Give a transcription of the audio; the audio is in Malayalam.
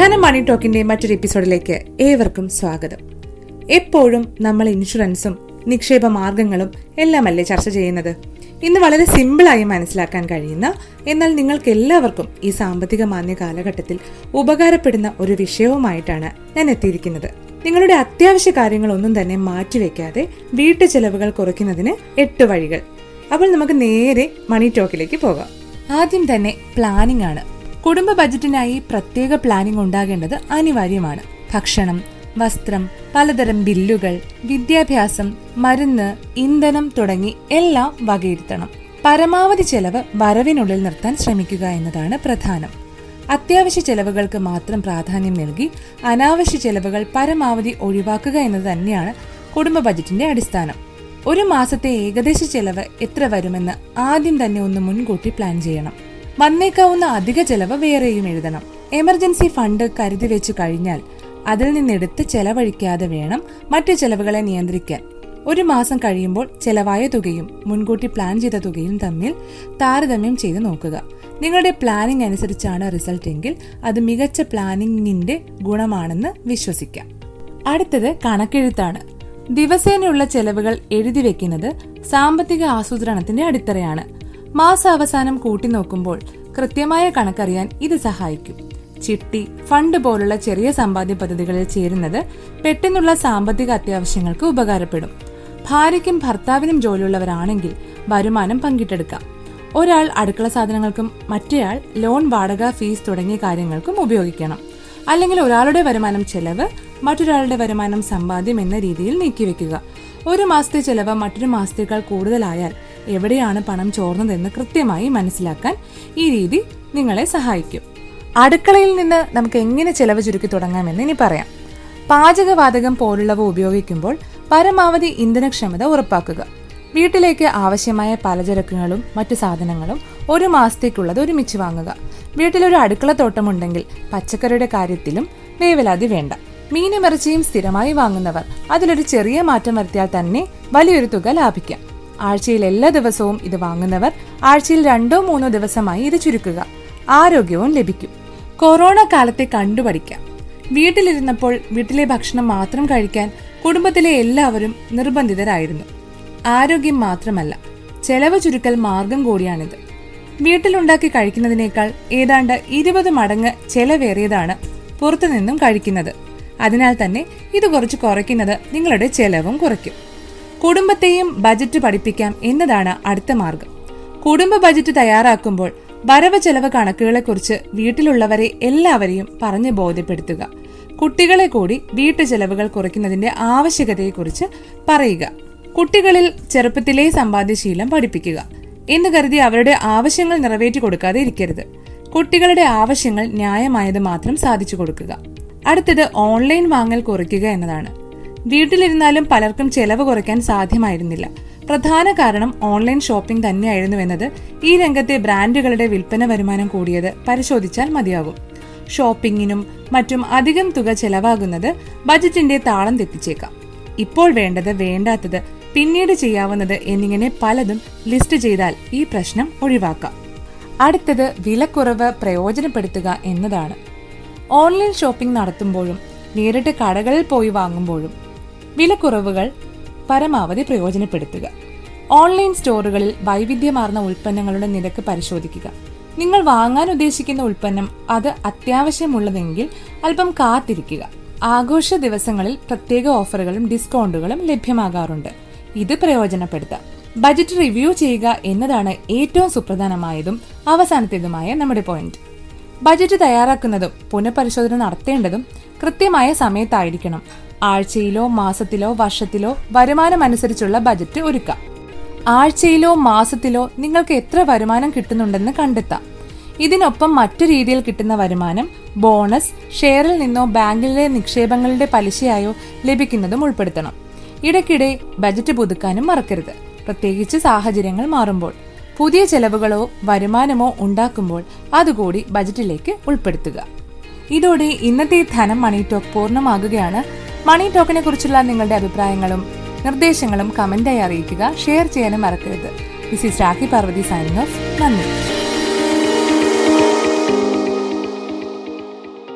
ധനം മണി ടോക്കിന്റെ മറ്റൊരു എപ്പിസോഡിലേക്ക് ഏവർക്കും സ്വാഗതം. എപ്പോഴും നമ്മൾ ഇൻഷുറൻസും നിക്ഷേപ മാർഗങ്ങളും എല്ലാമല്ലേ ചർച്ച ചെയ്യുന്നത്? ഇന്ന് വളരെ സിമ്പിളായി മനസ്സിലാക്കാൻ കഴിയുന്ന എന്നാൽ നിങ്ങൾക്ക് എല്ലാവർക്കും ഈ സാമ്പത്തിക മാന്യ കാലഘട്ടത്തിൽ ഉപകാരപ്പെടുന്ന ഒരു വിഷയവുമായിട്ടാണ് ഞാൻ എത്തിയിരിക്കുന്നത്. നിങ്ങളുടെ അത്യാവശ്യ കാര്യങ്ങളൊന്നും തന്നെ മാറ്റിവെക്കാതെ വീട്ടു ചെലവുകൾ കുറയ്ക്കുന്നതിന് എട്ട് വഴികൾ. അപ്പോൾ നമുക്ക് നേരെ മണി ടോക്കിലേക്ക് പോകാം. ആദ്യം തന്നെ പ്ലാനിംഗ് ആണ്. കുടുംബ ബജറ്റിനായി പ്രത്യേക പ്ലാനിംഗ് ഉണ്ടാകേണ്ടത് അനിവാര്യമാണ്. ഭക്ഷണം വസ്ത്രം പലതരം ബില്ലുകൾ വിദ്യാഭ്യാസം മരുന്ന് ഇന്ധനം തുടങ്ങി എല്ലാം വകയിരുത്തണം. പരമാവധി ചെലവ് വരവിനുള്ളിൽ നിർത്താൻ ശ്രമിക്കുക എന്നതാണ് പ്രധാനം. അത്യാവശ്യ ചെലവുകൾക്ക് മാത്രം പ്രാധാന്യം നൽകി അനാവശ്യ ചെലവുകൾ പരമാവധി ഒഴിവാക്കുക എന്നത് തന്നെയാണ് കുടുംബ ബജറ്റിന്റെ അടിസ്ഥാനം. ഒരു മാസത്തെ ഏകദേശ ചെലവ് എത്ര വരുമെന്ന് ആദ്യം തന്നെ ഒന്ന് മുൻകൂട്ടി പ്ലാൻ ചെയ്യണം. വന്നേക്കാവുന്ന അധിക ചെലവ് വേറെയും എഴുതണം. എമർജൻസി ഫണ്ട് കരുതി വെച്ചു കഴിഞ്ഞാൽ അതിൽ നിന്നെടുത്ത് ചെലവഴിക്കാതെ വേണം മറ്റു ചെലവുകളെ നിയന്ത്രിക്കാൻ. ഒരു മാസം കഴിയുമ്പോൾ ചെലവായ തുകയും മുൻകൂട്ടി പ്ലാൻ ചെയ്ത തുകയും തമ്മിൽ താരതമ്യം ചെയ്ത് നോക്കുക. നിങ്ങളുടെ പ്ലാനിംഗ് അനുസരിച്ചാണ് റിസൾട്ട് എങ്കിൽ അത് മികച്ച പ്ലാനിങ്ങിന്റെ ഗുണമാണെന്ന് വിശ്വസിക്കാം. അടുത്തത് കണക്കെഴുത്താണ്. ദിവസേനയുള്ള ചെലവുകൾ എഴുതി വെക്കുന്നത് സാമ്പത്തിക ആസൂത്രണത്തിന്റെ അടിത്തറയാണ്. മാസാവസാനം കൂട്ടി നോക്കുമ്പോൾ കൃത്യമായ കണക്കറിയാൻ ഇത് സഹായിക്കും. ചിട്ടി ഫണ്ട് പോലുള്ള ചെറിയ സമ്പാദ്യ പദ്ധതികളിൽ ചേരുന്നത് പെട്ടെന്നുള്ള സാമ്പത്തിക അത്യാവശ്യങ്ങൾക്ക് ഉപകാരപ്പെടും. ഭാര്യയ്ക്കും ഭർത്താവിനും ജോലിയുള്ളവരാണെങ്കിൽ വരുമാനം പങ്കിട്ടെടുക്കാം. ഒരാൾ അടുക്കള സാധനങ്ങൾക്കും മറ്റേയാൾ ലോൺ വാടക ഫീസ് തുടങ്ങിയ കാര്യങ്ങൾക്കും ഉപയോഗിക്കണം. അല്ലെങ്കിൽ ഒരാളുടെ വരുമാനം ചെലവ് മറ്റൊരാളുടെ വരുമാനം സമ്പാദ്യം എന്ന രീതിയിൽ നീക്കിവെക്കുക. ഒരു മാസത്തെ ചെലവ് മറ്റൊരു മാസത്തേക്കാൾ കൂടുതലായാൽ എവിടെയാണ് പണം ചോർന്നതെന്ന് കൃത്യമായി മനസ്സിലാക്കാൻ ഈ രീതി നിങ്ങളെ സഹായിക്കും. അടുക്കളയിൽ നിന്ന് നമുക്ക് എങ്ങനെ ചെലവ് ചുരുക്കി തുടങ്ങാമെന്ന് ഇനി പറയാം. പാചകവാതകം പോലുള്ളവ ഉപയോഗിക്കുമ്പോൾ പരമാവധി ഇന്ധനക്ഷമത ഉറപ്പാക്കുക. വീട്ടിലേക്ക് ആവശ്യമായ പലചരക്കുകളും മറ്റു സാധനങ്ങളും ഒരു മാസത്തേക്കുള്ളത് ഒരുമിച്ച് വാങ്ങുക. വീട്ടിലൊരു അടുക്കള തോട്ടമുണ്ടെങ്കിൽ പച്ചക്കറിയുടെ കാര്യത്തിലും വേവലാതി വേണ്ട. മീനും ഇറച്ചിയും സ്ഥിരമായി വാങ്ങുന്നവർ അതിലൊരു ചെറിയ മാറ്റം വരുത്തിയാൽ തന്നെ വലിയൊരു തുക ലാഭിക്കാം. ആഴ്ചയിൽ എല്ലാ ദിവസവും ഇത് വാങ്ങുന്നവർ ആഴ്ചയിൽ രണ്ടോ മൂന്നോ ദിവസമായി ഇത് ചുരുക്കുക. ആരോഗ്യവും ലഭിക്കും. കൊറോണ കാലത്തെ കണ്ടുപഠിക്കാം. വീട്ടിലിരുന്നപ്പോൾ വീട്ടിലെ ഭക്ഷണം മാത്രം കഴിക്കാൻ കുടുംബത്തിലെ എല്ലാവരും നിർബന്ധിതരായിരുന്നു. ആരോഗ്യം മാത്രമല്ല ചെലവ് ചുരുക്കൽ മാർഗം കൂടിയാണിത്. വീട്ടിലുണ്ടാക്കി കഴിക്കുന്നതിനേക്കാൾ ഏതാണ്ട് ഇരുപത് മടങ്ങ് ചെലവേറിയതാണ് പുറത്തുനിന്നും കഴിക്കുന്നത്. അതിനാൽ തന്നെ ഇത് കുറച്ച് കുറയ്ക്കുന്നത് നിങ്ങളുടെ ചെലവും കുറയ്ക്കും. കുടുംബത്തെയും ബജറ്റ് പഠിപ്പിക്കാം എന്നതാണ് അടുത്ത മാർഗം. കുടുംബ ബജറ്റ് തയ്യാറാക്കുമ്പോൾ വരവ് ചെലവ് കണക്കുകളെക്കുറിച്ച് വീട്ടിലുള്ളവരെ എല്ലാവരെയും പറഞ്ഞ് ബോധ്യപ്പെടുത്തുക. കുട്ടികളെ കൂടി വീട്ടു ചെലവുകൾ കുറയ്ക്കുന്നതിന്റെ ആവശ്യകതയെക്കുറിച്ച് പറയുക. കുട്ടികളിൽ ചെറുപ്പത്തിലെ സമ്പാദ്യശീലം പഠിപ്പിക്കുക. എന്ന് കരുതി അവരുടെ ആവശ്യങ്ങൾ നിറവേറ്റി കൊടുക്കാതെ ഇരിക്കരുത്. കുട്ടികളുടെ ആവശ്യങ്ങൾ ന്യായമായത് മാത്രം സാധിച്ചു കൊടുക്കുക. അടുത്തത് ഓൺലൈൻ വാങ്ങൽ കുറയ്ക്കുക എന്നതാണ്. വീട്ടിലിരുന്നാലും പലർക്കും ചെലവ് കുറയ്ക്കാൻ സാധ്യമായിരുന്നില്ല. പ്രധാന കാരണം ഓൺലൈൻ ഷോപ്പിംഗ് തന്നെയായിരുന്നു എന്നത് ഈ രംഗത്തെ ബ്രാൻഡുകളുടെ വിൽപ്പന വരുമാനം കൂടിയത് പരിശോധിച്ചാൽ മതിയാകും. ഷോപ്പിംഗിനും മറ്റും അധികം തുക ചെലവാകുന്നത് ബജറ്റിന്റെ താളം തെറ്റിച്ചേക്കാം. ഇപ്പോൾ വേണ്ടത് വേണ്ടാത്തത് പിന്നീട് ചെയ്യാവുന്നത് എന്നിങ്ങനെ പലതും ലിസ്റ്റ് ചെയ്താൽ ഈ പ്രശ്നം ഒഴിവാക്കാം. അടുത്തത് വിലക്കുറവ് പ്രയോജനപ്പെടുത്തുക എന്നതാണ്. ഓൺലൈൻ ഷോപ്പിംഗ് നടത്തുമ്പോഴും നേരിട്ട് കടകളിൽ പോയി വാങ്ങുമ്പോഴും വിലക്കുറവുകൾ പരമാവധി പ്രയോജനപ്പെടുത്തുക. ഓൺലൈൻ സ്റ്റോറുകളിൽ വൈവിധ്യമാർന്ന ഉൽപ്പന്നങ്ങളുടെ നിരക്ക് പരിശോധിക്കുക. നിങ്ങൾ വാങ്ങാൻ ഉദ്ദേശിക്കുന്ന ഉൽപ്പന്നം അത് അത്യാവശ്യമുള്ളതെങ്കിൽ അല്പം കാത്തിരിക്കുക. ആഘോഷ ദിവസങ്ങളിൽ പ്രത്യേക ഓഫറുകളും ഡിസ്കൗണ്ടുകളും ലഭ്യമാകാറുണ്ട്. ഇത് പ്രയോജനപ്പെടുത്താം. ബജറ്റ് റിവ്യൂ ചെയ്യുക എന്നതാണ് ഏറ്റവും സുപ്രധാനമായതും അവസാനത്തേതുമായ നമ്മുടെ പോയിന്റ്. ബജറ്റ് തയ്യാറാക്കുന്നതും പുനഃപരിശോധന നടത്തേണ്ടതും കൃത്യമായ സമയത്തായിരിക്കണം. ആഴ്ചയിലോ മാസത്തിലോ വർഷത്തിലോ വരുമാനമനുസരിച്ചുള്ള ബജറ്റ് ഒരുക്കാം. ആഴ്ചയിലോ മാസത്തിലോ നിങ്ങൾക്ക് എത്ര വരുമാനം കിട്ടുന്നുണ്ടെന്ന് കണ്ടെത്താം. ഇതിനൊപ്പം മറ്റു രീതിയിൽ കിട്ടുന്ന വരുമാനം ബോണസ് ഷെയറിൽ നിന്നോ ബാങ്കിലെ നിക്ഷേപങ്ങളുടെ പലിശയായോ ലഭിക്കുന്നതും ഉൾപ്പെടുത്തണം. ഇടയ്ക്കിടെ ബജറ്റ് പുതുക്കാനും മറക്കരുത്. പ്രത്യേകിച്ച് സാഹചര്യങ്ങൾ മാറുമ്പോൾ. പുതിയ ചെലവുകളോ വരുമാനമോ ഉണ്ടാക്കുമ്പോൾ അതുകൂടി ബജറ്റിലേക്ക് ഉൾപ്പെടുത്തുക. ഇതോടെ ഇന്നത്തെ ധനം മണി ടോക്ക് പൂർണമാകുകയാണ്. മണി ടോക്കിനെ കുറിച്ചുള്ള നിങ്ങളുടെ അഭിപ്രായങ്ങളും നിർദ്ദേശങ്ങളും കമന്റായി അറിയിക്കുക. ഷെയർ ചെയ്യാനും മറക്കരുത്. This is Rakhi Parvathy signing off നന്ദി.